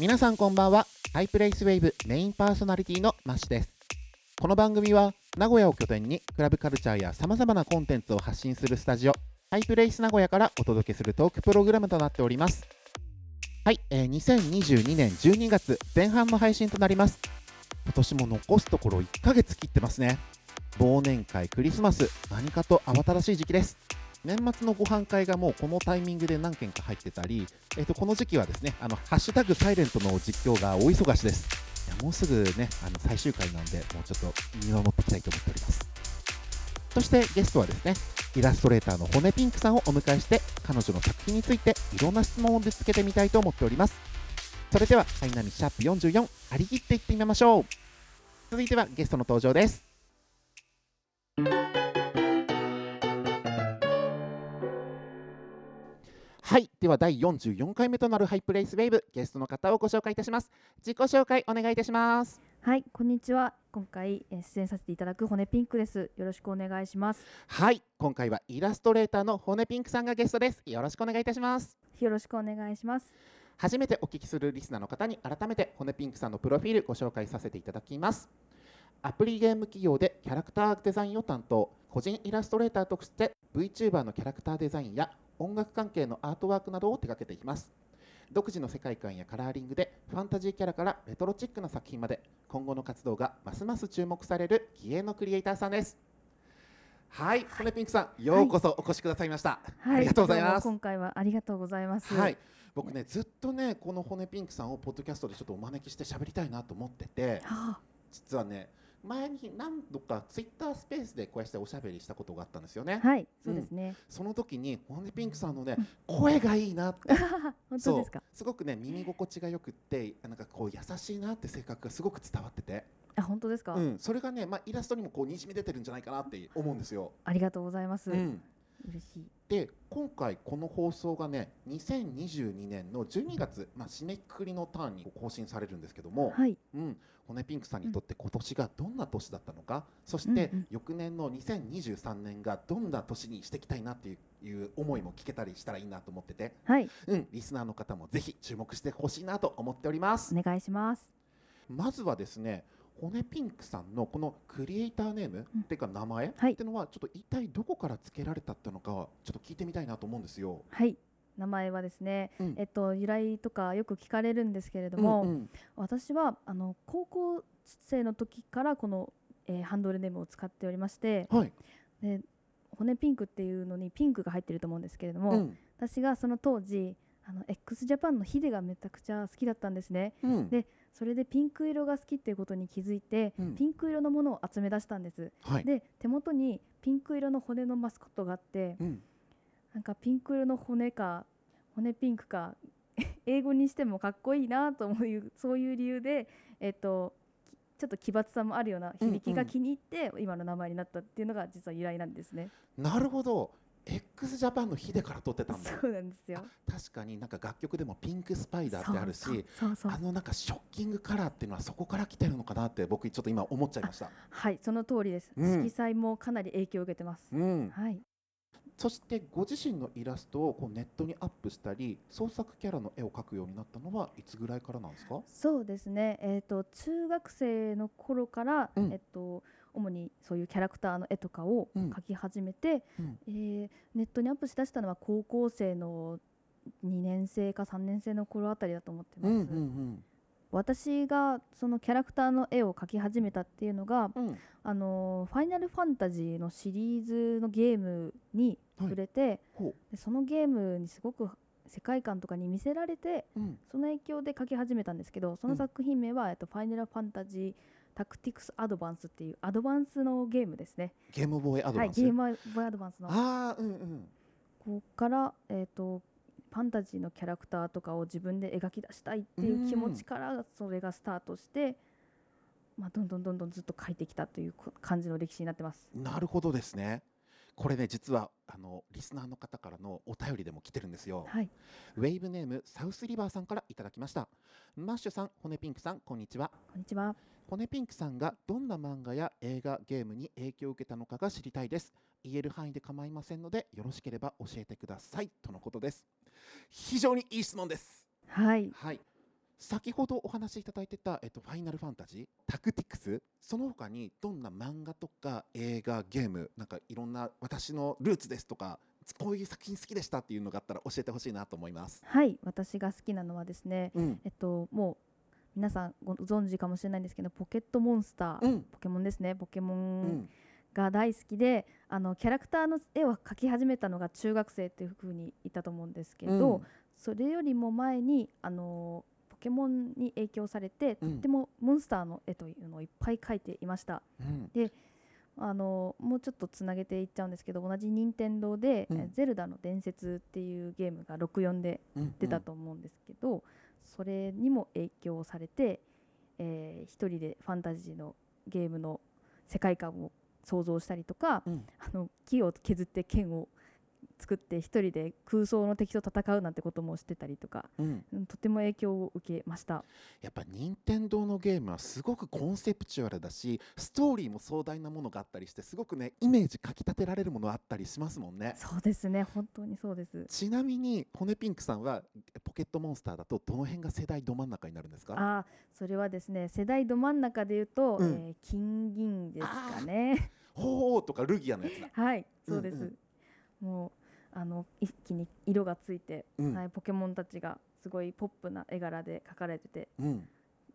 皆さんこんばんは。ハイプレイスウェーブメインパーソナリティのマッシュです。この番組は名古屋を拠点にクラブカルチャーや様々なコンテンツを発信するスタジオハイプレイス名古屋からお届けするトークプログラムとなっております。はい、えー、2022年12月前半の配信となります。今年も残すところ1ヶ月切ってますね。忘年会クリスマス何かと慌ただしい時期です。年末のご飯会がもうこのタイミングで何件か入ってたり、えー、とこの時期はですねあのハッシュタグサイレントの実況が大忙しです。いやもうすぐねあの最終回なんでもうちょっと見守っていきたいと思っております。そしてゲストはですねイラストレーターの骨ピンクさんをお迎えして彼女の作品についていろんな質問をぶつけてみたいと思っております。それでは「ハイナミシャープ #44」張り切っていってみましょう。続いてはゲストの登場です。はいでは第44回目となるハイプレイスウェーブゲストの方をご紹介いたします自己紹介お願いいたしますはい、こんにちは。今回えー出演させていただく骨ピンクです。よろしくお願いします。はい今回はイラストレーターの骨ピンクさんがゲストですよろしくお願いいたしますよろしくお願いします。初めてお聞きするリスナーの方に改めて骨ピンクさんのプロフィールご紹介させていただきますアプリゲーム企業でキャラクターデザインを担当個人イラストレーターとして VTuber のキャラクターデザインや音楽関係のアートワークなどを手掛けていきます。独自の世界観やカラーリングでファンタジーキャラからレトロチックな作品まで今後の活動がますます注目される気鋭のクリエイターさんです。はい、骨ピンクさんようこそお越しくださいました、はい、ありがとうございます。今回はありがとうございます。はい、僕ねずっとねこの骨ピンクさんをポッドキャストでちょっとお招きして喋りたいなと思ってては実はね前に何度かツイッタースペースでこうやっておしゃべりしたことがあったんですよね、あ、はい、そうですね。その時に骨ピンクさんのね声がいいなって 本当ですか？すごくね耳心地がよくってなんかこう優しいなって性格がすごく伝わってて、あ、本当ですか？うん、それがね、まあ、イラストにもこうにじみ出てるんじゃないかなって思うんですよ。ありがとうございます。うん。で今回この放送がね2022年の12月、まあ、締めくくりのターンに更新されるんですけども、はい、うん、骨ピンクさんにとって今年がどんな年だったのか、そしてうんうん。翌年の2023年がどんな年にしていきたいなっていういう思いも聞けたりしたらいいなと思ってて、はい、うん、リスナーの方もぜひ注目してほしいなと思っております。お願いします。まずはですね骨ピンクさんのこのクリエイターネーム、うん。っていうか名前、はい。ってのはちょっと一体どこから付けられたってのかはちょっと聞いてみたいなと思うんですよ。はい、名前はですね、うん。えっと由来とかよく聞かれるんですけれども、うんうん。私はあの高校生の時からこの、えーハンドルネームを使っておりまして、はい、で骨ピンクっていうのにピンクが入ってると思うんですけれども、うん。私がその当時あの x ジャパンのヒデがめちゃくちゃ好きだったんですね。うん。でそれでピンク色が好きっていうことに気づいて、うん。ピンク色のものを集め出したんです。はい。で手元にピンク色の骨のマスコットがあってうん。なんかピンク色の骨か骨ピンクか 英語にしてもかっこいいなと思うそういう理由でえっときちょっと奇抜さもあるような響きが気に入って、今の名前になったっていうのが実は由来なんですね。なるほど x ジャパンのヒデから撮ってたんだそうなんですよ。確かになんか楽曲でもピンクスパイダーってあるしあのなんかショッキングカラーっていうのはそこから来てるのかなって僕ちょっと今思っちゃいました。はい、その通りです。うん色彩もかなり影響を受けてます。うん、はい、そしてご自身のイラストをこうネットにアップしたり創作キャラの絵を描くようになったのはいつぐらいからなんですか？そうですね。えっ、と中学生の頃から、うんえっと主にそういうキャラクターの絵とかをうん。描き始めて、うん。えーネットにアップしだしたのは高校生の2年生か3年生の頃あたりだと思ってます。うん私がそのキャラクターの絵を描き始めたっていうのが、うん。うんあのファイナルファンタジーのシリーズのゲームに触れて、ほでそのゲームにすごく世界観とかに見せられてう、うん、その影響で書き始めたんですけどその作品名は、えっと、ファイナルファンタジータクティクスアドバンスっていうアドバンスのゲームですね。ゲームボーイアドはい、バンス、ゲームボーイアドバンスの。ああうんうんここから、えっとファンタジーのキャラクターとかを自分で描き出したいっていう気持ちからそれがスタートして、まあ、どんどんどんどんずっと書いてきたというこ感じの歴史になってます。なるほどですねこれね実はあのリスナーの方からのお便りでも来てるんですよ、はい、ウェーブネームサウスリバーさんからいただきましたマッシュさん骨ピンクさんこんにちはこんにちは。骨ピンクさんがどんな漫画や映画ゲームに影響を受けたのかが知りたいです。言える範囲で構いませんのでよろしければ教えてください。とのことです。非常にいい質問です。はい、はい。先ほどお話しいただいてた、えっと、ファイナルファンタジータクティクスその他にどんな漫画とか映画ゲームなんかいろんな私のルーツですとかこういう作品好きでしたっていうのがあったら教えてほしいなと思います。はい。私が好きなのはですねうん、えっともう皆さんご存知かもしれないんですけどポケットモンスター、うん、ポケモンですね。ポケモうンん、が大好きで、あのキャラクターの絵を描き始めたのが中学生っていう風に言ったと思うんですけど、それよりも前にあのポケモンに影響されて、うん。とってもモンスターの絵というのをいっぱい描いていました。うん、あのもうちょっとつなげていっちゃうんですけど同じ任天堂で、ゼルダの伝説」っていうゲームが64でうん、出たと思うんですけど、それにも影響されて、えー一人でファンタジーのゲームの世界観を想像したりとか、うん。あの木を削って剣を作って一人で空想の敵と戦うなんてこともしてたりとか、うん、うんとても影響を受けました。やっぱ任天堂のゲームはすごくコンセプチュアルだしストーリーも壮大なものがあったりしてすごくねイメージかきたてられるものあったりしますもんね。そうですね。本当にそうです。ちなみに骨ピンクさんはポケットモンスターだとどの辺が世代ど真ん中になるんですか？あーそれはですね世代ど真ん中で言うと、うん。えー金銀ですかね。ほーとかルギアのやつだ。はいそうです、うんもうあの一気に色がついて、うん。はい、ポケモンたちがすごいポップな絵柄で描かれててうん。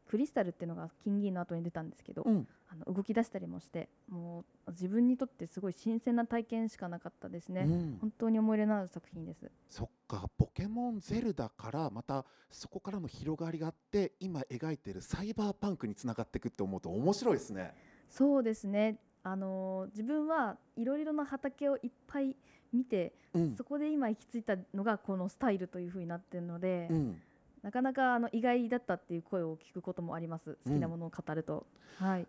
クリスタルっていうのが金銀の後に出たんですけど、うん。あの動き出したりもしてもう自分にとってすごい新鮮な体験しかなかったですね、うん。本当に思い入れのある作品です。そっかポケモンゼルダからまたそこからの広がりがあって今描いてるサイバーパンクにつながっていくって思うと面白いですね。そうですね。あのー自分はいろいろな畑をいっぱい見て、うん。そこで今行き着いたのがこのスタイルという風になってるので、うん。なかなかあの意外だったっていう声を聞くこともあります好きなものを語ると、はい。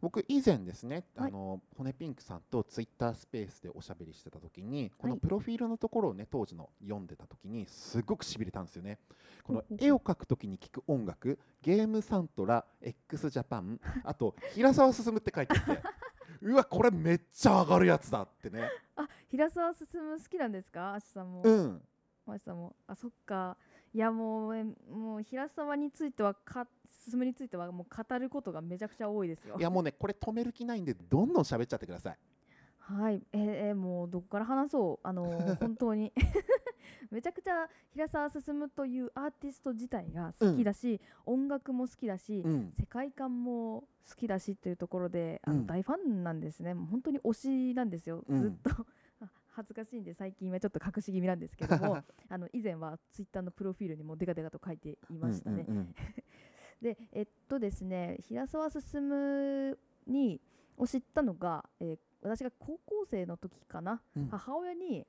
僕以前ですね、はい。あの骨ピンクさんとツイッタースペースでおしゃべりしてた時にこのはいプロフィールのところをね当時の読んでた時にすごくしびれたんですよね。この絵を描く時に聴く音楽ゲームサントラ x ジャパンあと平沢進って書いてあってうわこれめっちゃ上がるやつだってね。あ平沢進好きなんですか？アシさんも、うん。マシさんも。あそっか。いやもうえもう平沢についてはか進についてはもう語ることがめちゃくちゃ多いですよ。いやもうねこれ止める気ないんでどんどん喋っちゃってくださいはいえーえーもうどこから話そうあのー本当に めちゃくちゃ平沢進というアーティスト自体が好きだし、音楽も好きだし、うん。世界観も好きだしというところであの、うん。大ファンなんですね。もう本当に推しなんですよ、うん。ずっと。あ恥ずかしいんで最近はちょっと隠し気味なんですけども あの以前はツイッターのプロフィールにもデカデカと書いていましたね、うんうん でえっとですね平沢進にを知ったのが、えー私が高校生の時かな、うん。母親に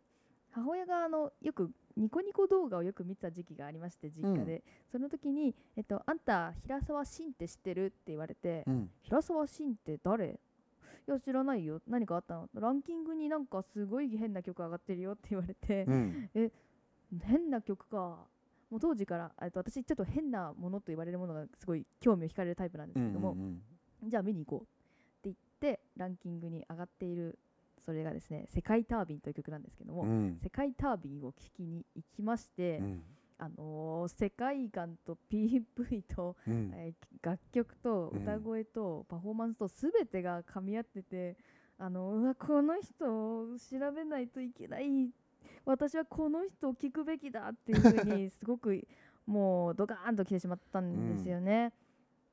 母親があのよくニコニコ動画をよく見てた時期がありまして実家で、その時に、えっと「あんた平沢慎って知ってる?」って言われて「うん。平沢慎って誰?」いや知らないよ。何かあったの？ランキングになんかすごい変な曲上がってるよって言われて、うん。変な曲か。もう当時からえっと私ちょっと変なものと言われるものがすごい興味を惹かれるタイプなんですけども、うん。じゃあ見に行こうって言ってランキングに上がっているそれがですね「世界タービン」という曲なんですけども、うん。世界タービンを聴きに行きまして、うん。あのー世界観と PV と、うん。えー楽曲とうん。歌声とパフォーマンスと全てが噛み合ってて、あのうわこの人を調べないといけない。私はこの人を聞くべきだっていうふうに すごくもうドカーンと来てしまったんですよね。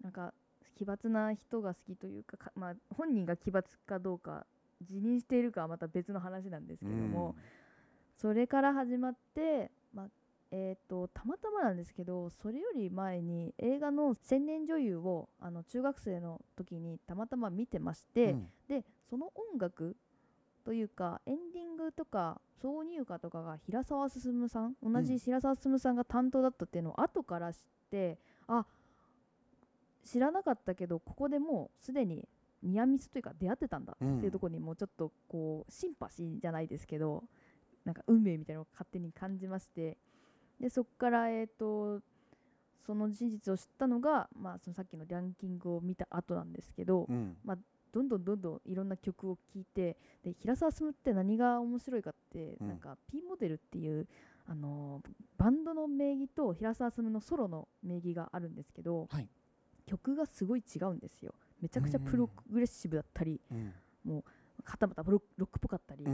なんか奇抜な人が好きというかか、まあ、本人が奇抜かどうか辞任しているかはまた別の話なんですけども、それから始まって、まあえー、とたまたまなんですけどそれより前に映画の「千年女優を」あの中学生の時にたまたま見てまして、うん。でその音楽というかエンディングとか挿入歌とかが平沢進さん同じ平沢進さんが担当だったっていうのを後から知って、あ知らなかったけどここでもうすでにニアミスというか出会ってたんだっていうところにもうちょっとこうシンパシーじゃないですけどなんか運命みたいなのを勝手に感じましてでそこからえっ、とその事実を知ったのが、まあ、そのさっきのランキングを見た後なんですけど、うん。どんどんどんどんいろんな曲を聴いてで平沢進って何が面白いかって、うん。なんか P モデルっていうあのバンドの名義と平沢進のソロの名義があるんですけど、はい。曲がすごい違うんですよめちゃくちゃプログレッシブだったり、うん。はたまたロックっぽかったり、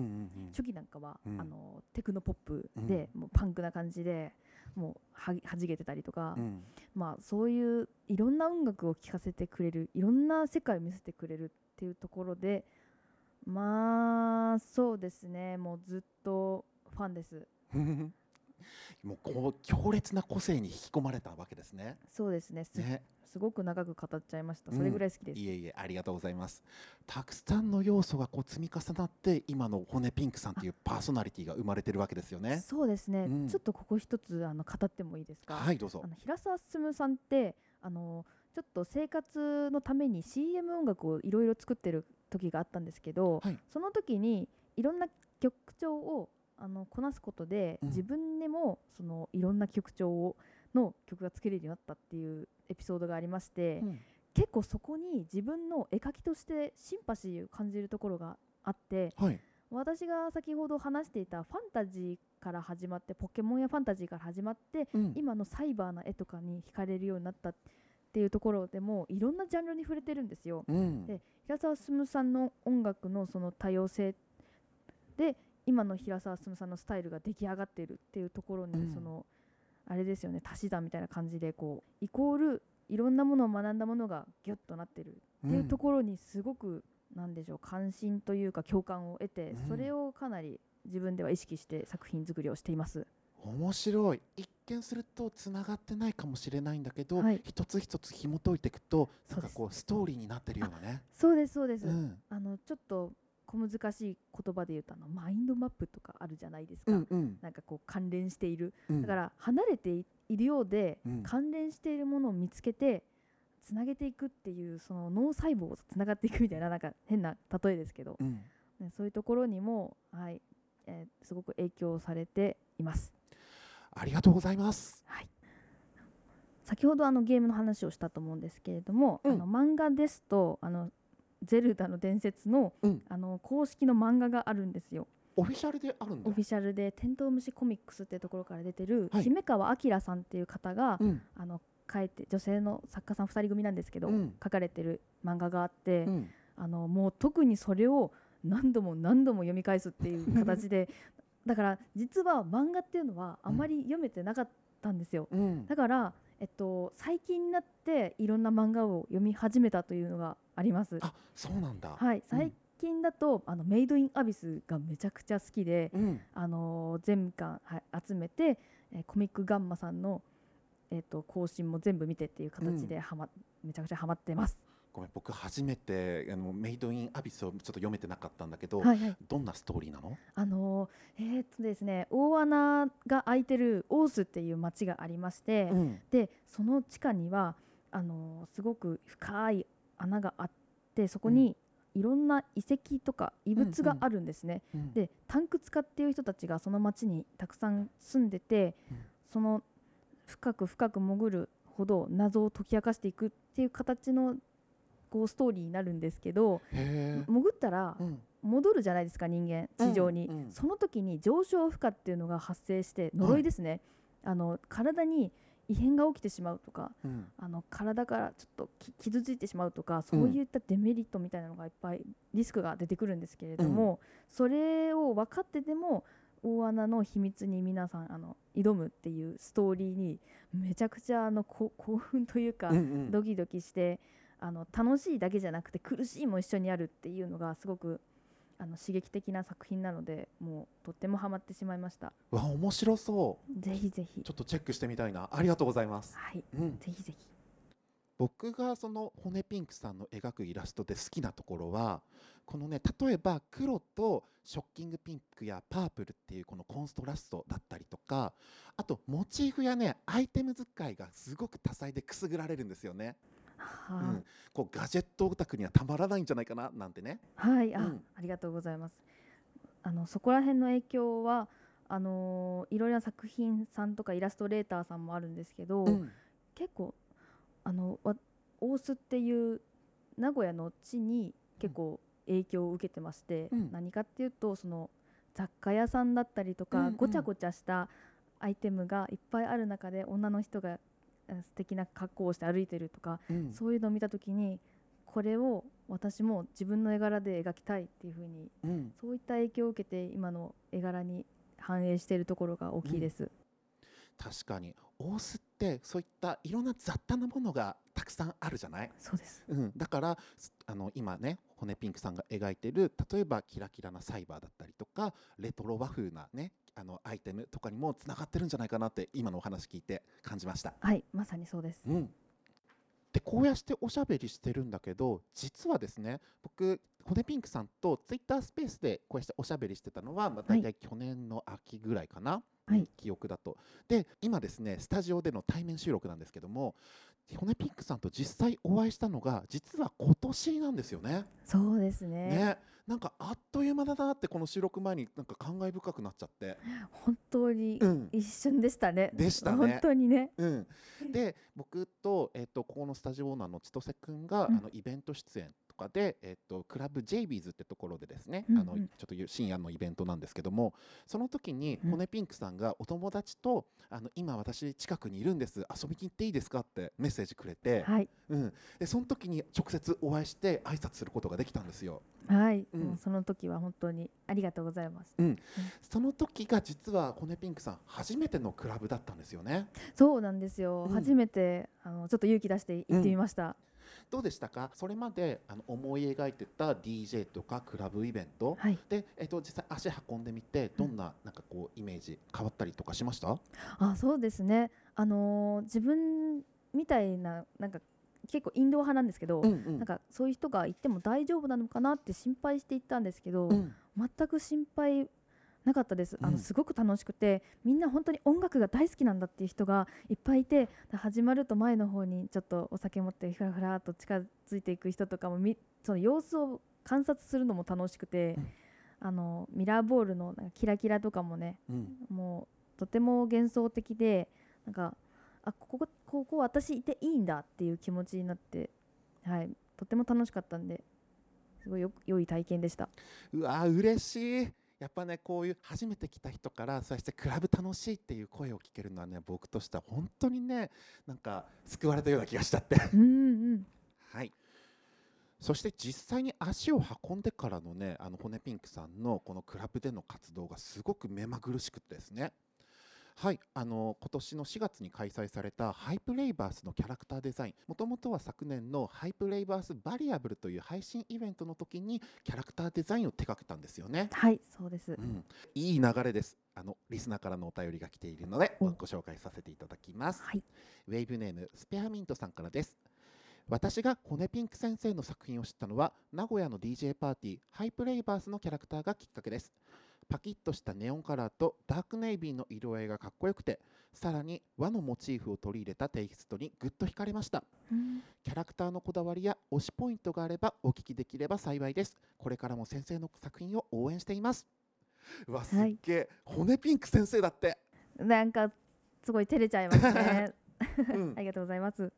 初期なんかは、うん。あのテクノポップで、もうパンクな感じでもうははじけてたりとか、うん。まあそういういろんな音楽を聴かせてくれるいろんな世界を見せてくれるっていうところでまあそうですねもうずっとファンです。う んもうこう強烈な個性に引き込まれたわけですね。そうですね。すね。すごく長く語っちゃいました。それぐらい好きです、いえいえありがとうございます。たくさんの要素がこう積み重なって今の骨ピンクさんっていうパーソナリティが生まれてるわけですよね。そうですね、うん。ちょっとここ一つあの語ってもいいですか、はいどうぞ。あ。の平沢進さんってあのちょっと生活のために CM 音楽をいろいろ作ってる時があったんですけど、はい。その時にいろんな曲調をあのこなすことで、うん自分でもそのいろんな曲調をの曲が作れるようになったっていうエピソードがありまして、うん結構そこに自分の絵描きとしてシンパシーを感じるところがあってはい。私が先ほど話していたファンタジーから始まってポケモンやファンタジーから始まってうん今のサイバーな絵とかに惹かれるようになったっていうところでもいろんなジャンルに触れてるんですよ。うんで平沢進さんの音楽のその多様性で今の平沢進さんのスタイルが出来上がっているっていうところに、うん。そのあれですよね足し算みたいな感じでこうイコールいろんなものを学んだものがギュッとなってるっていうところにすごく、なんでしょう関心というか共感を得て、うん。それをかなり自分では意識して作品作りをしています。面白い。一見するとつながってないかもしれないんだけど、はい。一つ一つ紐解いていくとなんかこうストーリーになってるようなね。そうですそうです、うん。あのちょっと小難しい言葉で言うとあのマインドマップとかあるじゃないですか、うんうん。なんかこう関連している。うん。だから離れていいるようで、うん。関連しているものを見つけてつなげていくっていうその脳細胞とつながっていくみたいななんか変な例えですけど、うん。ね、そういうところにも、はいえーすごく影響されています。ありがとうございます。はい。先ほどあのゲームの話をしたと思うんですけれども、うん。あの漫画ですとあのゼルダの伝説の,、うんあの公式の漫画があるんですよ。オフィシャルであるんだオフ。ィシャルでテントウムシコミックスっていうところから出てる、はい姫川明さんっていう方が、うんあの書いて女性の作家さん2人組なんですけど、うん書かれてる漫画があって、うんあのもう特にそれを何度も何度も読み返すっていう形で だから実は漫画っていうのはあまり読めてなかったんですよ。うんだから、えっと、最近になっていろんな漫画を読み始めたというのがあります。あそうなんだ。はい、最近だと、あのメイドインアビスがめちゃくちゃ好きで、うんあのー全巻、はい、集めて、えーコミックガンマさんの、えっと更新も全部見てっていう形ではま、めちゃくちゃハマってます。ごめん僕初めてあのメイドインアビスをちょっと読めてなかったんだけど、はいはい、どんなストーリーなの？あのーえーっとですね大穴が開いてるオースっていう町がありまして、ん。でその地下にはあのーすごく深い穴があってそこにいろんな遺跡とか遺物があるんですね。うん。でタンク使っていう人たちがその町にたくさん住んでて、うん。その深く深く潜るほど謎を解き明かしていくっていう形のこうストーリーになるんですけど。潜ったらうん。戻るじゃないですか人間地上に、うんうんその時に上昇負荷っていうのが発生して呪いですね、あの体に異変が起きてしまうとかうん。あの体からちょっとき傷ついてしまうとかそういったデメリットみたいなのがいっぱいリスクが出てくるんですけれども、それを分かってでも大穴の秘密に皆さんあの挑むっていうストーリーにめちゃくちゃあのこ興奮というか、うんうん。ドキドキしてあの楽しいだけじゃなくて苦しいも一緒にあるっていうのがすごくあの刺激的な作品なのでもうとってもハマってしまいましたわ面白そう。ぜひぜひちょっとチェックしてみたいな。ありがとうございます。はいうん。ぜひぜひ僕がその骨ピンクさんの描くイラストで好きなところはこのね例えば黒とショッキングピンクやパープルっていうこのコンストラストだったりとかあとモチーフやねアイテム使いがすごく多彩でくすぐられるんですよね、はうん、こうガジェットオタクにはたまらないんじゃないかな？なんてね。はい、あ、うん。ありがとうございます。あのそこら辺の影響はあのーいろいろな作品さんとかイラストレーターさんもあるんですけど、うん。結構あのわ大須っていう名古屋の地に結構影響を受けてまして、うん。何かっていうとその雑貨屋さんだったりとか、うんうん。ごちゃごちゃしたアイテムがいっぱいある中で女の人がえ素敵な格好をして歩いてるとか、うん。そういうのを見た時にこれを私も自分の絵柄で描きたいっていう風にうん。そういった影響を受けて今の絵柄に反映しているところが大きいです。確かに。大須ってそういったいろんな雑多なものがたくさんあるじゃない、そうです。うん、だからすあの今ね骨ピンクさんが描いてる例えばキラキラなサイバーだったりとかレトロ和風なねあのアイテムとかにもつながってるんじゃないかなって今のお話聞いて感じました。はい、まさにそうです。うん、でこうやっておしゃべりしてるんだけど実はですね僕骨ピンクさんとツイッタースペースでこうしておしゃべりしてたのは、まあ、大体去年の秋ぐらいかな、はいうん記憶だとで今ですねスタジオでの対面収録なんですけども骨ピンクさんと実際お会いしたのが実は今年なんですよね。そうですね。ねなんかあっという間だなってこの収録前になんか感慨深くなっちゃって。本当にうん一瞬でしたね。でしたね本当にね。うん、で僕と,、えっとここのスタジオオーナーの千歳くんが、うんあのイベント出演とかで、えっとクラブ j ビーズってところでですね、うんうんあのちょっと深夜のイベントなんですけどもその時にうん骨ピンクさんがお友達とあの今私近くにいるんです遊びに行っていいですかってメッセージくれて、はいうん、でその時に直接お会いして挨拶することができたんですよ。はい、うんその時は本当にありがとうございます。その時が実は骨ピンクさん初めてのクラブだったんですよね。そうなんですよ。うん初めてあのちょっと勇気出して行ってみました。どうでしたか？それまであの思い描いてた DJ とかクラブイベント？はい。で、えっと実際足運んでみてどんななんかこうイメージ変わったりとかしました、あ、そうですね。あのー自分みたいななんか結構インドア派なんですけど、うんうん。なんかそういう人が行っても大丈夫なのかなって心配して行ったんですけど、うん。全く心配なかったです。あうんのすごく楽しくて、みんな本当に音楽が大好きなんだっていう人がいっぱいいて、始まると前の方にちょっとお酒持ってふらふらっと近づいていく人とかもみその様子を観察するのも楽しくて、うんあのミラーボールのなんかキラキラとかもね、うんもうとても幻想的でなんかあここここ私いていいんだっていう気持ちになって、はい、とても楽しかったんですごいよ良い体験でした。うわー嬉しいやっぱねこういう初めて来た人からそしてクラブ楽しいっていう声を聞けるのはね僕としては本当にねなんか救われたような気がしちゃって。うんうん。はい。そして実際に足を運んでからのねあの骨ピンクさんのこのクラブでの活動がすごく目まぐるしくてですねはいあの今年の4月に開催されたハイプレイバースのキャラクターデザインもともとは昨年のハイプレイバースバリアブルという配信イベントの時にキャラクターデザインを手掛けたんですよね。はいそうですう。ん、いい流れですあのリスナーからのお便りが来ているのでおご紹介させていただきます。はいウェーブネームスペアミントさんからです。私が骨ピンク先生の作品を知ったのは名古屋の DJ パーティーハイプレイバースのキャラクターがきっかけです。パキッとしたネオンカラーとダークネイビーの色合いがかっこよくてさらに和のモチーフを取り入れたテイストにぐっと惹かれました。うんキャラクターのこだわりや推しポイントがあればお聞きできれば幸いです。これからも先生の作品を応援しています。うわ、すっげえ、骨ピンク先生だって。なんかすごい照れちゃいますね。うん ありがとうございます。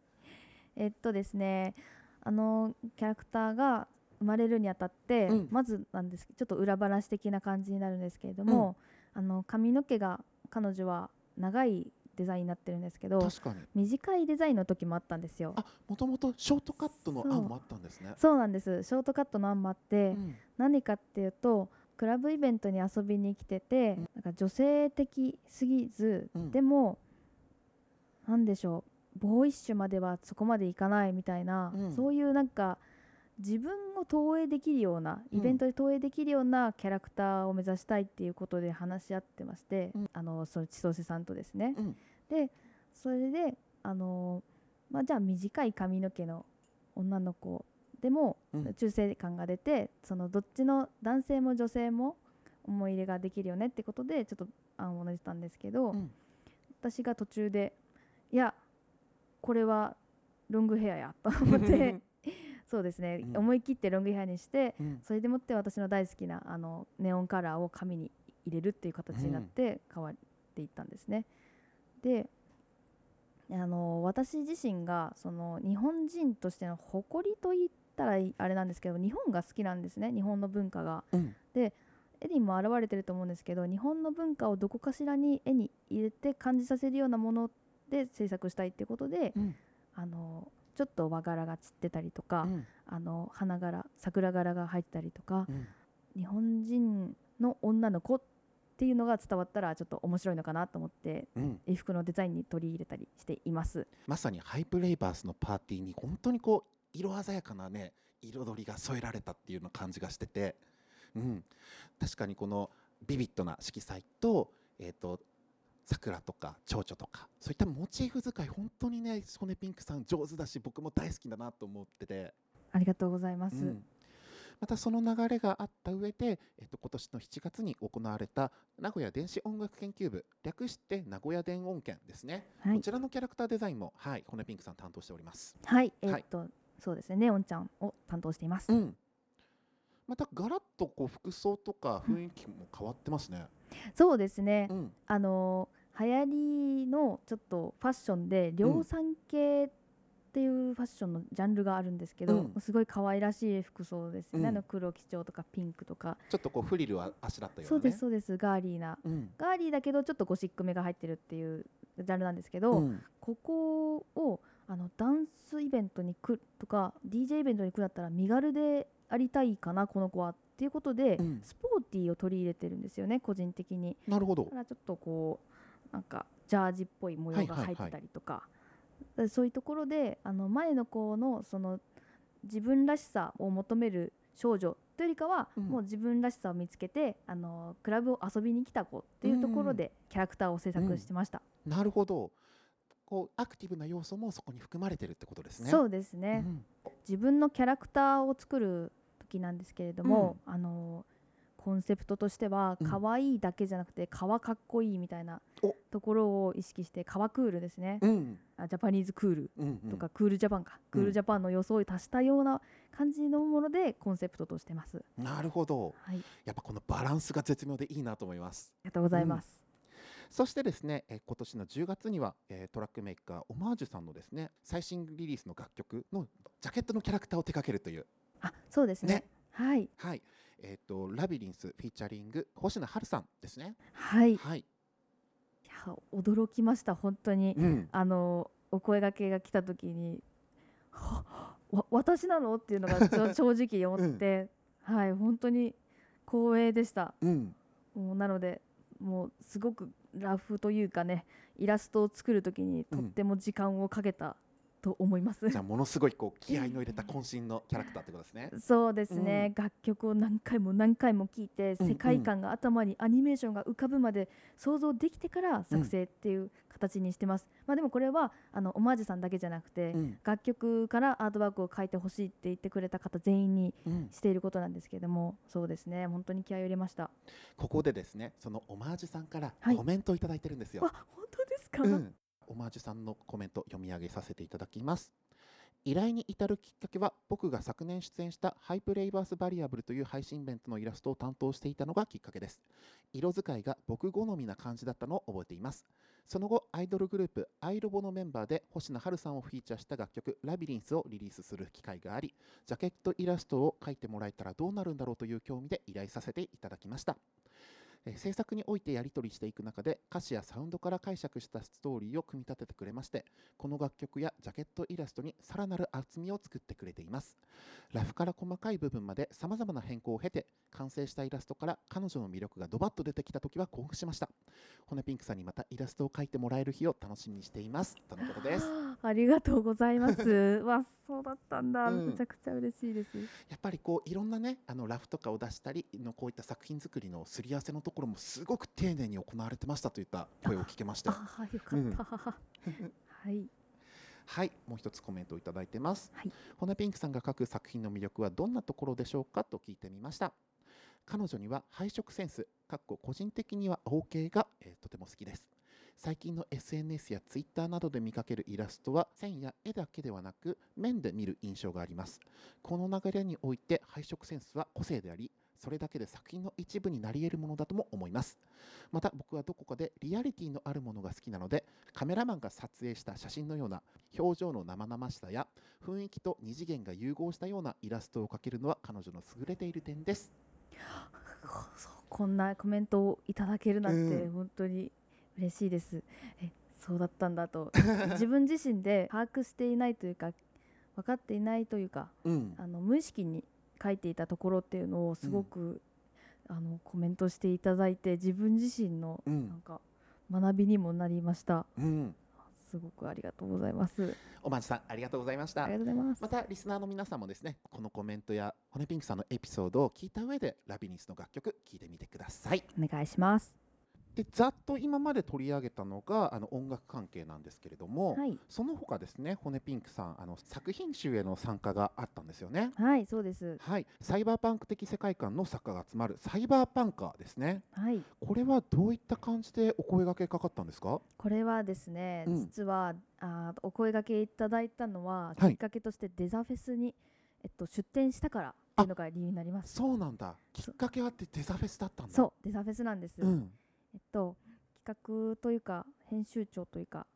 えっとですね、あのキャラクターが生まれるにあたって、うん。まずなんですちょっと裏話的な感じになるんですけれども、あの髪の毛が彼女は長いデザインになってるんですけど確かに。短いデザインの時もあったんですよ。あ、もともとショートカットの案もあったんですね。そうなんです。ショートカットの案もあって、うん。何かっていうとクラブイベントに遊びに来てて、うん。なんか女性的すぎず、うん。でもなんでしょうボーイッシュまではそこまでいかないみたいな、うん。そういうなんか自分を投影できるようなうん。イベントで投影できるようなキャラクターを目指したいっていうことで話し合ってまして、うん。あのその千歳さんとですね。うん。でそれであの、まあ、じゃあ短い髪の毛の女の子でもうん。中性感が出て、そのどっちの男性も女性も思い入れができるよねってことでちょっと案を出したんですけど、うん。私が途中でいやこれはロングヘアやと思って そうですね、うん。思い切ってロングヘアにしてうん。それでもって私の大好きなあのネオンカラーを髪に入れるっていう形になって変わっていったんですね。であの私自身がその日本人としての誇りと言ったらあれなんですけど日本が好きなんですね日本の文化が。うん。絵にも表れてると思うんですけど日本の文化をどこかしらに絵に入れて感じさせるようなもので制作したいってことで、うん。あのちょっと和柄が散ってたりとか、うん。あの花柄桜柄が入ったりとかうん。日本人の女の子っていうのが伝わったらちょっと面白いのかなと思ってうん。衣服のデザインに取り入れたりしています。まさにハイプレイバースのパーティーに本当にこう色鮮やかなね彩りが添えられたっていうような感じがしてて、うん、確かにこのビビッドな色彩と,、えー、と桜とか蝶々とかそういったモチーフ使い本当にねソネピンクさん上手だし僕も大好きだなと思ってて。ありがとうございます。うん。またその流れがあった上で、えっと、今年の7月に行われた名古屋電子音楽研究部略して名古屋電音研ですね、はい、こちらのキャラクターデザインもはい骨ピンクさん担当しております。はい、えーっと、そうですね、ネオンちゃんを担当しています。うん。またガラッとこう服装とか雰囲気も変わってますね。そうですね、うん。あのー流行りのちょっとファッションで量産系っていうファッションのジャンルがあるんですけど、うん。すごい可愛らしい服装ですよね、うん。あの黒基調とかピンクとか、ちょっとこうフリルはあしらったようなね。そうですそうです。ガーリーな。うんガーリーだけどちょっとゴシックめが入ってるっていうジャンルなんですけど、うん。ここをあのダンスイベントに来るとか DJ イベントに来るんだったら身軽でありたいかなこの子は。っていうことで、うん。スポーティーを取り入れてるんですよね個人的に。なるほど。だからちょっとこうなんかジャージっぽい模様が入ってたりとか、そういうところであの前の子のその自分らしさを求める少女というよりかは、うん。もう自分らしさを見つけてあのクラブを遊びに来た子っていうところでキャラクターを制作してました、なるほど。こうアクティブな要素もそこに含まれてるってことですね。そううですね、ん。自分のキャラクターを作る時なんですけれども、あのコンセプトとしてはうん。可愛いだけじゃなくて革かっこいいみたいなお。ところを意識して革クールですね、うん。あジャパニーズクールうんうん。とかクールジャパンか、クールジャパンの装いを足したような感じのものでコンセプトとしてます。なるほど。はい、ありやっぱこのバランスが絶妙でいいなと思います。がとうございます。そしてですね、えー今年の10月には、えートラックメーカーオマージュさんのですね最新リリースの楽曲のジャケットのキャラクターを手掛けるという。あ、そうですね。ねはい、はい。えっ、とラビリンスフィーチャリング星野春さんですね。はい、いはい、や驚きました本当に。うん、あのお声掛けが来た時に、はわ私なの？っていうのが 正直思って、はい本当に光栄でした。うん。もうなのでもうすごくラフというかねイラストを作る時にとっても時間をかけたと思います。じゃあものすごいこう気合いの入れた渾身のキャラクターってことですね。そうですね、楽曲を何回も何回も聴いて、うん世界観が頭にアニメーションが浮かぶまで想像できてから作成っていう形にしてます、まあでもこれはあのオマージュさんだけじゃなくて、うん。楽曲からアートワークを書いてほしいって言ってくれた方全員にうんしていることなんですけれどもそうですね。本当に気合を入れました。ここでですねそのオマージュさんからはい。コメントをいただいてるんですよ、わ本当ですか、うん、オマージュさんのコメント読み上げさせていただきます。依頼に至るきっかけは僕が昨年出演したハイプレイバースバリアブルという配信イベントのイラストを担当していたのがきっかけです。色使いが僕好みな感じだったのを覚えています。その後アイドルグループアイロボのメンバーで星野春さんをフィーチャーした楽曲ラビリンスをリリースする機会がありジャケットイラストを描いてもらえたらどうなるんだろうという興味で依頼させていただきました。制作においてやり取りしていく中で歌詞やサウンドから解釈したストーリーを組み立ててくれましてこの楽曲やジャケットイラストにさらなる厚みを作ってくれています。ラフから細かい部分までさまざまな変更を経て完成したイラストから彼女の魅力がドバッと出てきた時は興奮しました。骨ピンクさんにまたイラストを描いてもらえる日を楽しみにしています。とのことです。ありがとうございます。わそうだったんだ、うん。めちゃくちゃ嬉しいです。やっぱりこういろんなねあのラフとかを出したりのこういった作品作りのすり合わせのところもすごく丁寧に行われてましたといった声を聞けましたあよかった、はいはい、もう一つコメントをいただいてます。はいほなピンクさんが書く作品の魅力はどんなところでしょうかと聞いてみました。彼女には配色センス、かっこ個人的には OK が、えーとても好きです。最近の SNS や Twitter などで見かけるイラストは線や絵だけではなく面で見る印象があります。この流れにおいて配色センスは個性であり、それだけで作品の一部になり得るものだとも思います。また僕はどこかでリアリティのあるものが好きなのでカメラマンが撮影した写真のような表情の生々しさや雰囲気と二次元が融合したようなイラストを描けるのは彼女の優れている点です。こんなコメントをいただけるなんてうん本当に嬉しいです。えそうだったんだと 自分自身で把握していないというか分かっていないというかうんあの無意識に書いていたところっていうのをすごく、あのコメントしていただいて自分自身のうなんんか学びにもなりました。うんすごくありがとうございます。おまじさんありがとうございましたありがとうございます。またリスナーの皆さんもですねこのコメントやホネピンクさんのエピソードを聞いた上でラビリンスの楽曲聴いてみてくださいお願いします。でざっと今まで取り上げたのがあの音楽関係なんですけれども、はい、その他ですねホネピンクさんあの作品集への参加があったんですよね。はい、そうです。はい。サイバーパンク的世界観の作家が集まるサイバーパンカーですね。はい、これはどういった感じでお声掛けかかったんですか？これはですね、うん。実はあーお声掛けいただいたのは、はい。きっかけとしてデザフェスに、えっと、出展したからっていうのが理由になります。そうなんだ。きっかけはってデザフェスだったんだ。そう、デザフェスなんです。うんえっと、企画というか編集長というか、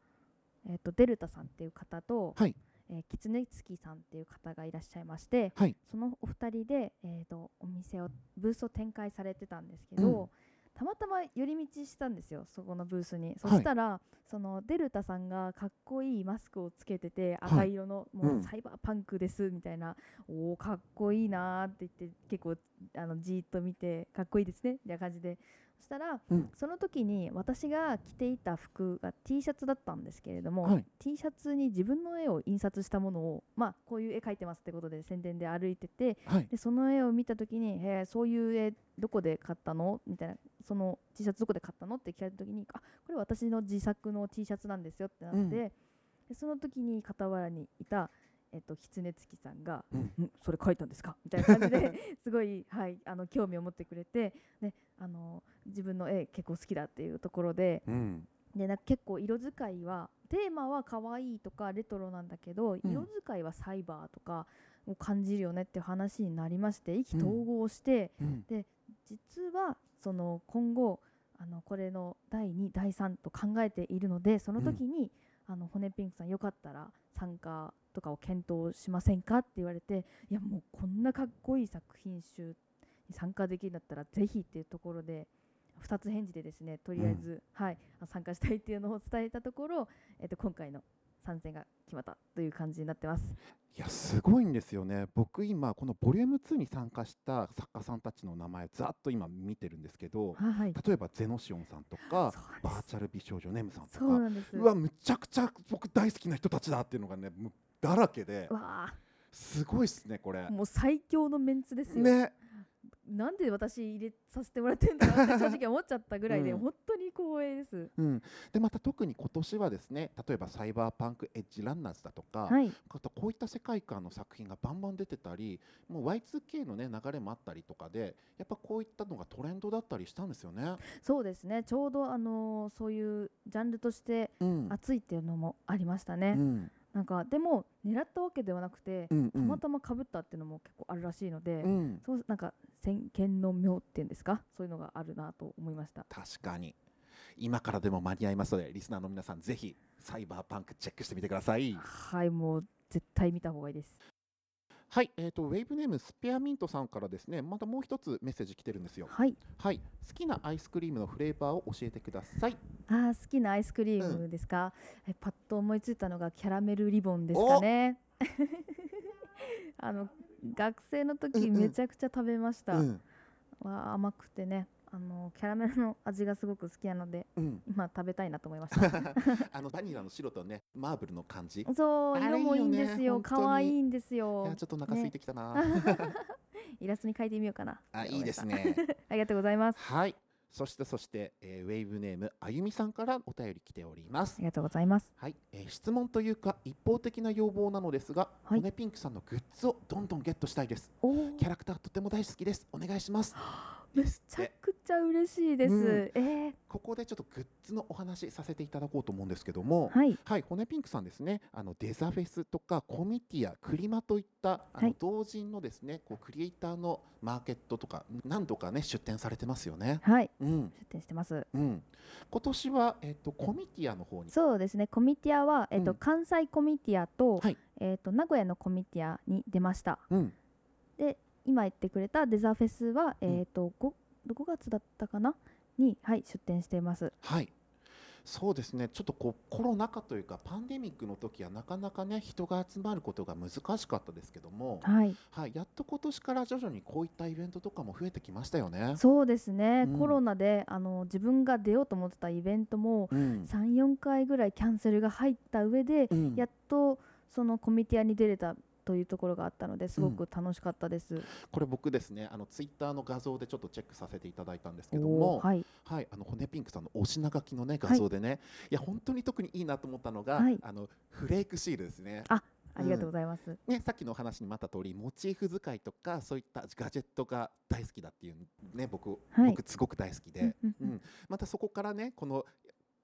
えっと、デルタさんっていう方と、はい。えーキツネツキさんっていう方がいらっしゃいまして、はい。そのお二人で、えー、とお店をブースを展開されてたんですけど、うん。たまたま寄り道したんですよそこのブースに。そはい。したら、そのデルタさんがかっこいいマスクをつけててはい。赤色の、もうん。うサイバーパンクですみたいな、おおかっこいいなーって言って結構あのじーっと見てかっこいいですねみたいな感じでそしたら、うん。その時に私が着ていた服が T シャツだったんですけれども、はい。T シャツに自分の絵を印刷したものをまあこういう絵描いてますってことで宣伝で歩いててはい。でその絵を見た時に「へえそういう絵どこで買ったの?」みたいなその T シャツどこで買ったのって聞かれた時に「あこれ私の自作の T シャツなんですよ」ってなって、うん。でその時に傍らにいたえっと、狐月さんが、うんんそれ書いたんですか？みたいな感じで すごい、はい、あの興味を持ってくれて、ね、あの自分の絵結構好きだっていうところでうん。でなんか結構色使いはテーマは可愛いとかレトロなんだけど、ん。色使いはサイバーとかを感じるよねっていう話になりまして意気投合して、うん。実はその今後あのこれの第2第3と考えているのでその時に、あの骨ピンクさんよかったら参加とかを検討しませんか？って言われていやもうこんなかっこいい作品集に参加できるんだったらぜひっていうところで2つ返事でですねとりあえず、はい、あ参加したいっていうのを伝えたところ、えっと、今回の参戦が決まったという感じになってます。いやすごいんですよね。僕今このボリューム2に参加した作家さんたちの名前ざっと今見てるんですけどはいはい、例えばゼノシオンさんとかバーチャル美少女ネムさんとかそうわむちゃくちゃ僕大好きな人たちだっていうのがねだらけでわあすごいっすねこれ。もう最強のメンツですよ。ねなんで私入れさせてもらってんだろうって正直思っちゃったぐらいで、うん本当に光栄です。うん、でまた特に今年はですね例えばサイバーパンクエッジランナーズだとか、はい、あとこういった世界観の作品がバンバン出てたりもう Y2K の、ね、流れもあったりとかでやっぱこういったのがトレンドだったりしたんですよね。そうですね。ちょうどあのーそういうジャンルとしてうん熱いっていうのもありましたね。うんなんかでも狙ったわけではなくて、うんたまたま被ったっていうのも結構あるらしいので、うん、そうなんか先見の妙っていうんですか、そういうのがあるなと思いました。確かに今からでも間に合いますのでリスナーの皆さんぜひサイバーパンクチェックしてみてください。はい、もう絶対見た方がいいです。はい、えー、とウェイブネームスペアミントさんからですねまたもう一つメッセージ来てるんですよ。はい。はい、好きなアイスクリームのフレーバーを教えてください。あー好きなアイスクリームですか、えパッと思いついたのがキャラメルリボンですかね。あの学生の時うんうんめちゃくちゃ食べました、うん。わあ甘くてねあのキャラメルの味がすごく好きなのでうん、今食べたいなと思いました あのバニラの白とねマーブルの感じ。いそう色もいいんですよ可愛いんですよやちょっとお腹空いてきたな。イラストに描いてみようかなあいいですねね。ありがとうございますはい。そしてそして、えーウェイブネームあゆみさんからお便り来ておりますあ。りがとうございますはい、えー質問というか一方的な要望なのですが、はい骨ピンクさんのグッズをどんどんゲットしたいです。キャラクターとても大好きです。お願いします。めちゃくちゃ嬉しいです、うん。えー。ここでちょっとグッズのお話しさせていただこうと思うんですけども、はい。はい、骨ピンクさんですね、あのデザフェスとかコミティア、クリマといったあのはい。同人のですね、こうクリエイターのマーケットとか何度かね出展されてますよね。はい。うん、出展してます。うん。今年はえっ、とコミティアの方に、そうですね。コミティアは、えっとうん。関西コミティアと,、はい。えっと名古屋のコミティアに出ました。うん、で今言ってくれたデザフェスは、うん。えっと 5, 5月だったかな？に、はい、出展しています。はい。そうですね。ちょっとこうコロナ禍というかパンデミックの時はなかなかね人が集まることが難しかったですけども、はい、はい、やっと今年から徐々にこういったイベントとかも増えてきましたよね。そうですね、うん。コロナであの自分が出ようと思ってたイベントもうん。3、4回ぐらいキャンセルが入った上で、うん。やっとそのコミティアに出れたというところがあったのですごく楽しかったです。これ僕ですねあのツイッターの画像でちょっとチェックさせていただいたんですけどおも、ーはい、はい、あの骨ピンクさんのお品書きのね画像でね、い、や本当に特にいいなと思ったのが、はい。あのフレークシールですね。ありがとうございます。ね、さっきのお話にもあった通りモチーフ使いとかそういったガジェットが大好きだっていうね僕、はい。僕すごく大好きで、うんうんうん。うん。またそこからねこの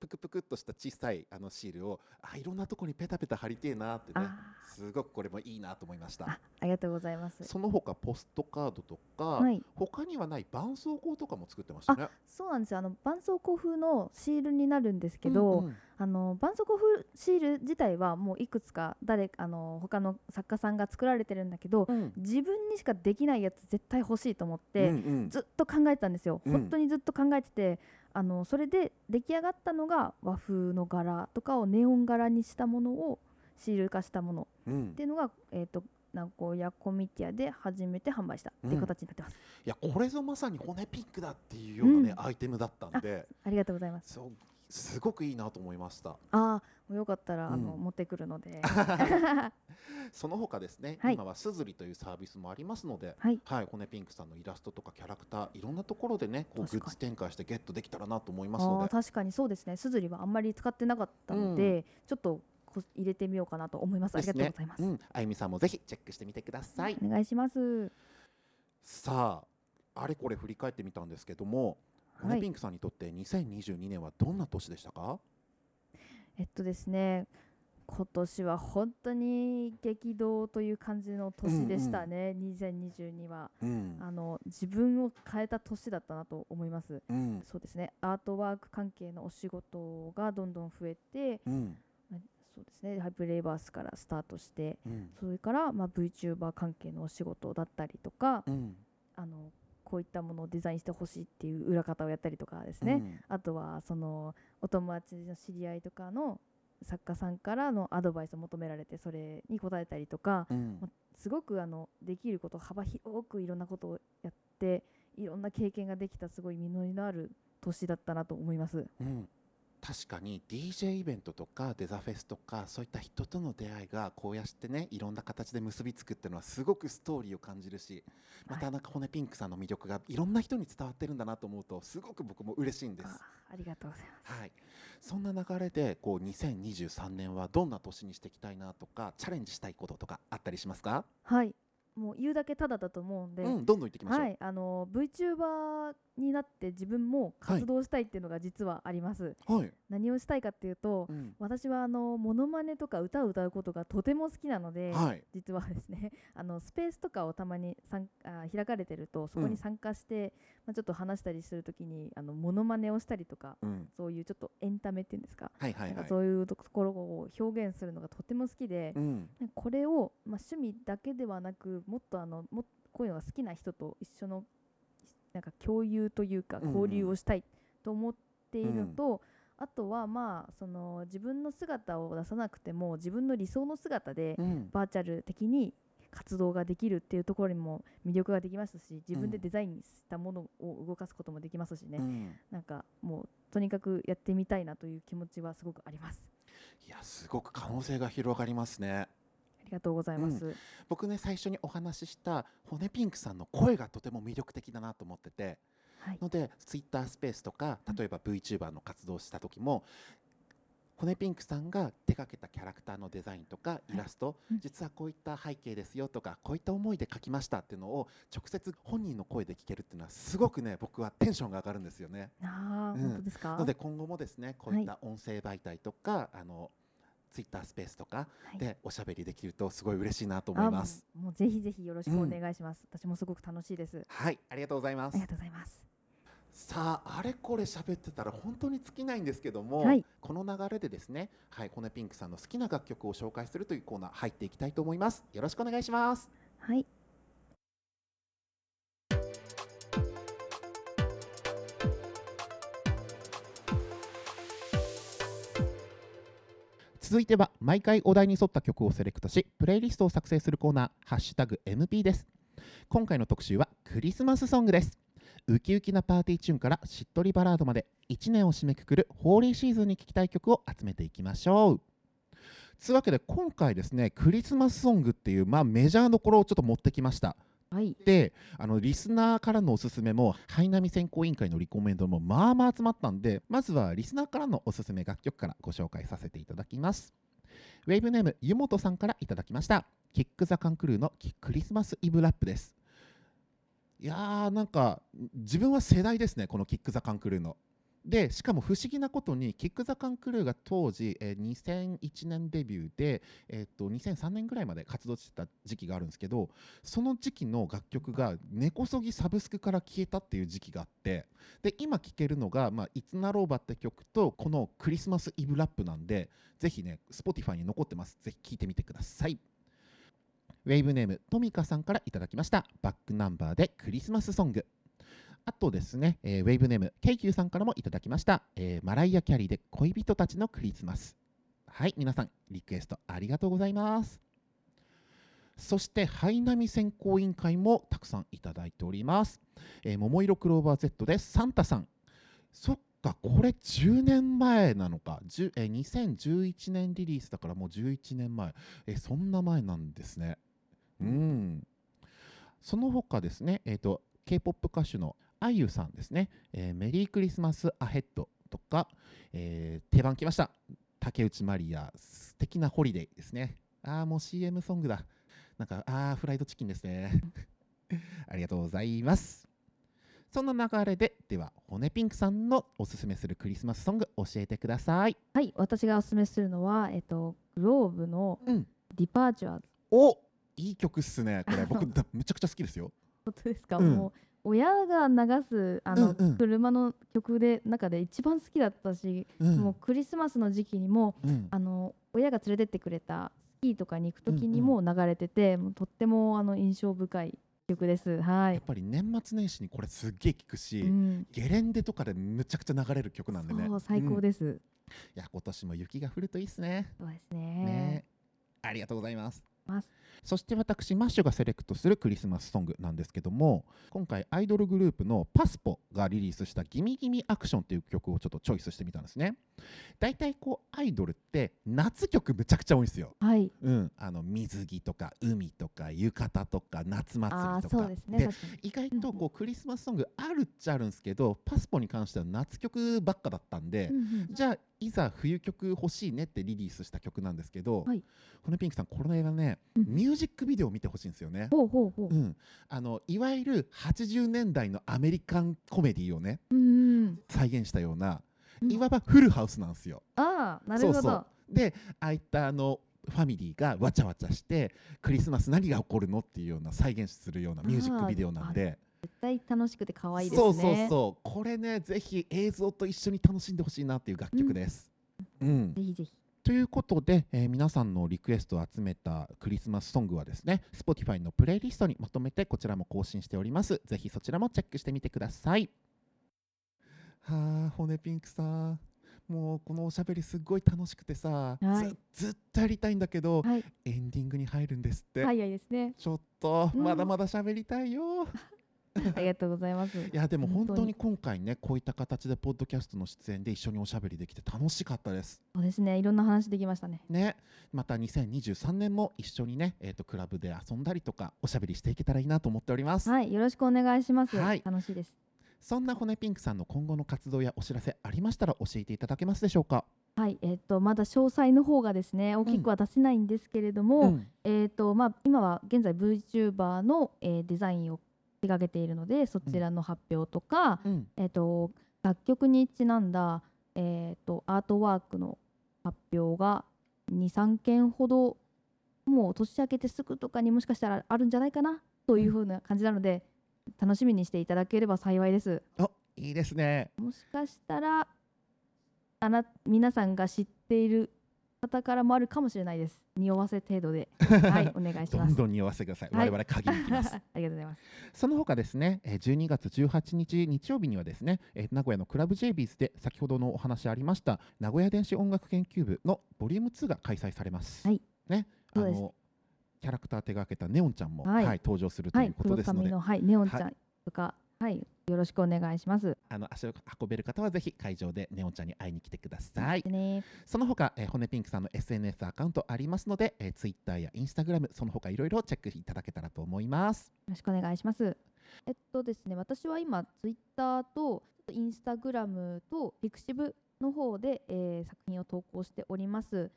ぷくぷくっとした小さいあのシールをあいろんなとこにペタペタ貼りてえなってねあすごくこれもいいなと思いました。あありがとうございます。その他ポストカードとか、はい、他にはない絆創膏とかも作ってましたね。そうなんですよ。あの絆創膏風のシールになるんですけど、うんうん。あの絆創膏風シール自体はもういくつか誰あの他の作家さんが作られてるんだけど、うん。自分にしかできないやつ絶対欲しいと思って、うんうん。ずっと考えてたんですよ、うん。本当にずっと考えててあのそれで出来上がったのが和風の柄とかをネオン柄にしたものをシール化したものうん。っていうのが、えー、と名古屋コミティアで初めて販売したっていう形になってます、いやこれぞまさに骨ピンクだっていうようなね、うん。アイテムだったんで。ありがとうございます。そうすごくいいなと思いました。ああよかったら、あのうん持ってくるので。その他ですね、はい。今はすずりというサービスもありますので、はい。はい、骨ピンクさんのイラストとかキャラクターいろんなところでねこうグッズ展開してゲットできたらなと思いまあすので。ー確かにそうですね。すずりはあんまり使ってなかったので、ちょっとこ入れてみようかなと思います。ありがとうございます、うん、あゆみさんもぜひチェックしてみてください、お願いします。さああれこれ振り返ってみたんですけども、はい。骨ピンクさんにとって2022年はどんな年でしたか？えっとですね今年は本当に激動という感じの年でしたね、2022は。うん。あの自分を変えた年だったなと思います。うん。そうですね。アートワーク関係のお仕事がどんどん増えて、うん。まそうですね。ハイブレイバースからスタートしてうん。それから、まあ、VTuber 関係のお仕事だったりとか、うん。あのこういったものをデザインしてほしいっていう裏方をやったりとかですね、あとはそのお友達の知り合いとかの作家さんからのアドバイスを求められてそれに答えたりとかうん。すごくあのできること幅広くいろんなことをやっていろんな経験ができたすごい実りのある年だったなと思います。うん確かに DJ イベントとかデザフェスとかそういった人との出会いがこうやってねいろんな形で結びつくっていうのはすごくストーリーを感じるしまたなんか骨ピンクさんの魅力がいろんな人に伝わってるんだなと思うとすごく僕も嬉しいんです。あありがとうございます。はい、そんな流れでこう2023年はどんな年にしていきたいなとかチャレンジしたいこととかあったりしますか、はいもう言うだけただだと思うんで、うん、どんどん行ってきましょう。はい、あの VTuber になって自分も活動したいっていうのが実はあります。はい何をしたいかっていうと、うん。私はあのモノマネとか歌を歌うことがとても好きなので、はい。実はですね あのスペースとかをたまに参あ開かれてるとそこに参加して、まあ、ちょっと話したりするときにあのモノマネをしたりとかうん。そういうちょっとエンタメっていうんですか,、はいはいはい。なんかそういうところを表現するのがとても好きで、うん。これを、まあ、趣味だけではなくもっとあのもっこういうのが好きな人と一緒のなんか共有というかうんうん交流をしたいと思っているのと、あとはまあその自分の姿を出さなくても自分の理想の姿でうんバーチャル的に活動ができるっていうところにも魅力ができますし自分でデザインしたものを動かすこともできますしね、うんなんかもうとにかくやってみたいなという気持ちはすごくあります。いやすごく可能性が広がりますね。ありがとうございます。僕ね最初にお話しした骨ピンクさんの声がとても魅力的だなと思っててはい、のでツイッタースペースとか例えば VTuber の活動をした時も骨ピンクさんが手掛けたキャラクターのデザインとかイラスト、うん実はこういった背景ですよとかこういった思いで描きましたっていうのを直接本人の声で聞けるっていうのはすごくね僕はテンションが上がるんですよね。ああ、うん本当ですか？ので今後もですねこういった音声媒体とか、あのツイッタースペースとかはいでおしゃべりできるとすごい嬉しいなと思います。あもうもうぜひぜひよろしくお願いします。私もすごく楽しいです。はい、ありがとうございますありが。とうございます。さああれこれ喋ってたら本当に尽きないんですけども、はい、この流れでですねはいコネピンクさんの好きな楽曲を紹介するというコーナー入っていきたいと思います。よろしくお願いします。はい。続いては毎回お題に沿った曲をセレクトしプレイリストを作成するコーナー「ハッシュタグ #MP」です。今回の特集はクリスマスソングです。ウキウキなパーティーチューンからしっとりバラードまで1年を締めくくるホーリーシーズンに聴きたい曲を集めていきましょう。つうわけで今回ですねクリスマスソングっていう、まあ、メジャーどころをちょっと持ってきました。はい。であのリスナーからのおすすめもハイナミ選考委員会のリコメンドもまあまあ集まったんでまずはリスナーからのおすすめ楽曲からご紹介させていただきます。ウェーブネーム湯本さんからいただきました。キック・ザ・カンクルーのクリスマスイブラップですいやーなんか自分は世代ですねこのキック・ザ・カンクルーの。でしかも不思議なことにキック・ザ・カンクルーが当時、えー2001年デビューで、えー、と2003年ぐらいまで活動してた時期があるんですけどその時期の楽曲が根こそぎサブスクから消えたっていう時期があってで今聴けるのが「まあ、いつなろうば」って曲とこのクリスマスイブラップなんでぜひね Spotify に残ってます。ぜひ聴いてみてください。ウェイブネームトミカさんからいただきました。バックナンバーでクリスマスソング。あとですね、えーウェイブネームケイキューさんからもいただきました、えーマライア・キャリーで恋人たちのクリスマス。はい皆さんリクエストありがとうございます。そしてハイナミ選考委員会もたくさんいただいております、えー桃色クローバー Z でサンタさん。そっかこれ10年前なのか、10えー2011年リリースだからもう11年前。えーそんな前なんですね。うん。その他ですね、えー、と K-POP 歌手のあゆさんですね、えーメリークリスマスアヘッドとか、えー定番来ました。竹内まりや素敵なホリデーですね。ああもう CM ソングだ。なんかああフライドチキンですね。ありがとうございます。そんな流れででは骨ピンクさんのおすすめするクリスマスソング教えてください。はい私がおすすめするのはえっとグローブのうん。Departures。おいい曲っすね。これ。僕 だめちゃくちゃ好きですよ。本当ですか、うん。もう親が流すあの、うんうん。車の曲で中で一番好きだったし、うん。もうクリスマスの時期にもうん。あの親が連れてってくれたスキーとかに行く時にも流れてて、もうとってもあの印象深い曲です。はい。やっぱり年末年始にこれすっげえ聞くし、うん、ゲレンデとかでむちゃくちゃ流れる曲なんでね。そう最高うん。です。いや今年も雪が降るといいですね。そうですね。ね。ありがとうございます。ますそして私マッシュがセレクトするクリスマスソングなんですけども今回アイドルグループのパスポがリリースした「ギミギミアクション」っていう曲をちょっとチョイスしてみたんですね。大体こうアイドルって夏曲むちゃくちゃ多いんですよ。はい。うん、あの水着とか海とか浴衣とか夏祭りとか。そうですね。意外とうんこうクリスマスソングあるっちゃあるんですけどパスポに関しては夏曲ばっかだったんで、うんうんじゃあいざ冬曲欲しいねってリリースした曲なんですけど、はい。骨ピンクさんこの映画ね、うん。ミュージックビデオを見てほしいんですよね。ほうほうほうう。ん、あのいわゆる80年代のアメリカンコメディをねうんうん。再現したようなうんいわばフルハウスなんですよ。ああなるほど。そうそうでああいったあのファミリーがわちゃわちゃしてクリスマス何が起こるのっていうような再現するようなミュージックビデオなんで絶対楽しくて可愛いですね。そうそうそうこれねぜひ映像と一緒に楽しんでほしいなっていう楽曲です。うんぜひぜひ。ということで、えー皆さんのリクエストを集めたクリスマスソングはですね Spotify のプレイリストにまとめてこちらも更新しております。ぜひそちらもチェックしてみてください。はあ骨ピンクさん。もうこのおしゃべりすっごい楽しくてさ、はい。ずずっとやりたいんだけど、はい。エンディングに入るんですって、早いですね。ちょっとうん。まだまだ喋りたいよ、ありがとうございます。いやでも本当に今回ねこういった形でポッドキャストの出演で一緒におしゃべりできて楽しかったですそうですね。いろんな話できましたね。ねまた2023年も一緒にね、えー、とクラブで遊んだりとかおしゃべりしていけたらいいなと思っております、はい。よろしくお願いします。はい楽しいです。そんな骨ピンクさんの今後の活動やお知らせありましたら教えていただけますでしょうか？はい。えっ、とまだ詳細の方がですね大きくは出せないんですけれども、んえっ、とまあ今は現在 VTuber の、えーデザインを手掛けているのでそちらの発表とか、うんえっ、と楽曲にちなんだえっ、とアートワークの発表が2、3件ほどもう年明けてすぐとかにもしかしたらあるんじゃないかなというふうな感じなので、楽しみにしていただければ幸いです。おいいですねもしかしたらあな皆さんが知っている方からもあるかもしれないです。匂わせ程度で。はいお願いします。どんどん匂わせてください、はい。我々鍵に行きます。ありがとうございます。その他ですね、えー12月18日日曜日にはですね、えー名古屋のクラブ j ビーズで先ほどのお話ありました名古屋電子音楽研究部のボリューム2が開催されます。はい。ね、あのキャラクター手掛けたネオンちゃんも、ははいい登場するとはいいうこと黒ですので、髪のはいネオンちゃはんとかはいよろしくお願いしますあの足を運べる方はぜひ会場でネオンちゃんに会いに来てください。でねその他、えー、骨ピンクさんの SNS アカウントありますので、えー、Twitter や Instagram その他いろいろチェックいただけたらと思います。よろしくお願いします。えっとですね、私は今、ツイッターとインスタグラムとピクシブの方で、えー作品を投稿しております。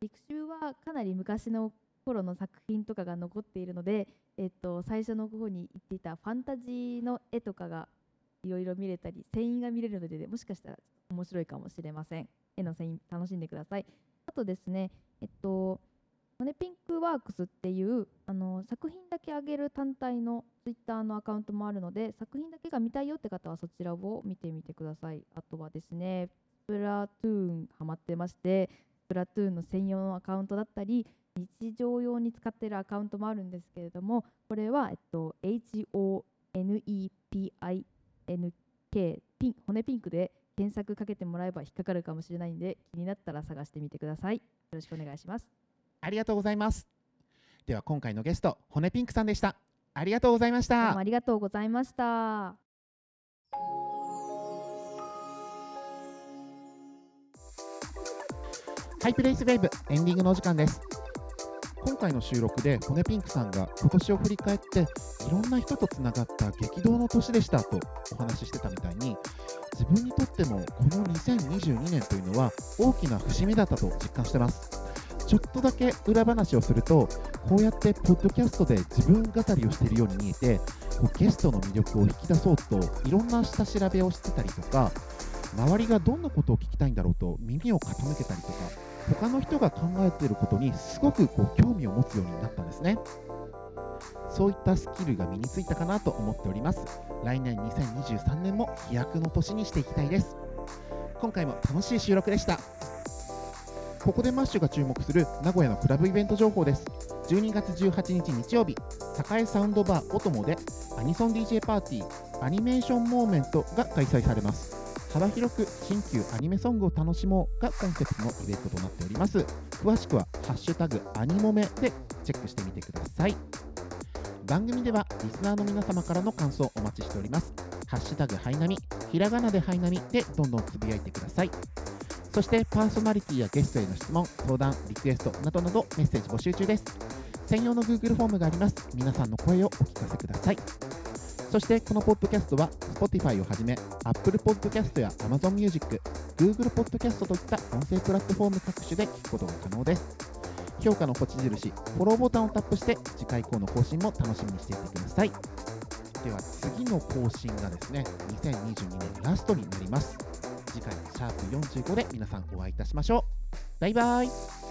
ピクシブはかなり昔の頃の作品とかが残っているので、えっと、最初の方に言っていたファンタジーの絵とかがいろいろ見れたり、遷移が見れるので、もしかしたら面白いかもしれません。絵の遷移楽しんでください。あとですね、えっと、モネピンクワークスっていうあの作品だけ上げる単体のツイッターのアカウントもあるので作品だけが見たいよって方はそちらを見てみてくださいあとはですねプラトゥーンハマってましてプラトゥーンの専用のアカウントだったり日常用に使ってるアカウントもあるんですけれどもこれは、えっと、HONEPINK ピン骨ピンクで検索かけてもらえば引っかかるかもしれないんで気になったら探してみてくださいよろしくお願いしますありがとうございます。では今回のゲスト骨ピンクさんでした。ありがとうございましたどうもあ。りがとうございました。ハイプレイスウェーブエンディングのお時間です。今回の収録で骨ピンクさんが今年を振り返っていろんな人とつながった激動の年でしたとお話ししてたみたいに自分にとってもこの2022年というのは大きな節目だったと実感してます。ちょっとだけ裏話をするとこうやってポッドキャストで自分語りをしているように見えてこうゲストの魅力を引き出そうといろんな下調べをしてたりとか周りがどんなことを聞きたいんだろうと耳を傾けたりとか他の人が考えていることにすごくこう興味を持つようになったんですね。そういったスキルが身についたかなと思っております。来年2023年も飛躍の年にしていきたいです。今回も楽しい収録でした。ここでマッシュが注目する名古屋のクラブイベント情報です。12月18日日曜日栄サウンドバーオトモでアニソン DJ パーティーアニメーションモーメントが開催されます。幅広く新旧アニメソングを楽しもうがコンセプトのイベントとなっております。詳しくは「ハッシュタグアニモメ」でチェックしてみてください。番組ではリスナーの皆様からの感想をお待ちしております。ハッシュタグハイナミひらがなでハイナミでどんどんつぶやいてください。そしてパーソナリティやゲストへの質問相談リクエストなどなどメッセージ募集中です。専用の Google フォームがあります。皆さんの声をお聞かせください。そしてこのポッドキャストは Spotify をはじめ Apple Podcast や Amazon Music、Google Podcast といった音声プラットフォーム各種で聞くことが可能です。評価の星印、フォローボタンをタップして次回以降の更新も楽しみにしていてください。では次の更新がですね、2022年ラストになります。次回シャープ45で皆さんお会いいたしましょう。バイバイ。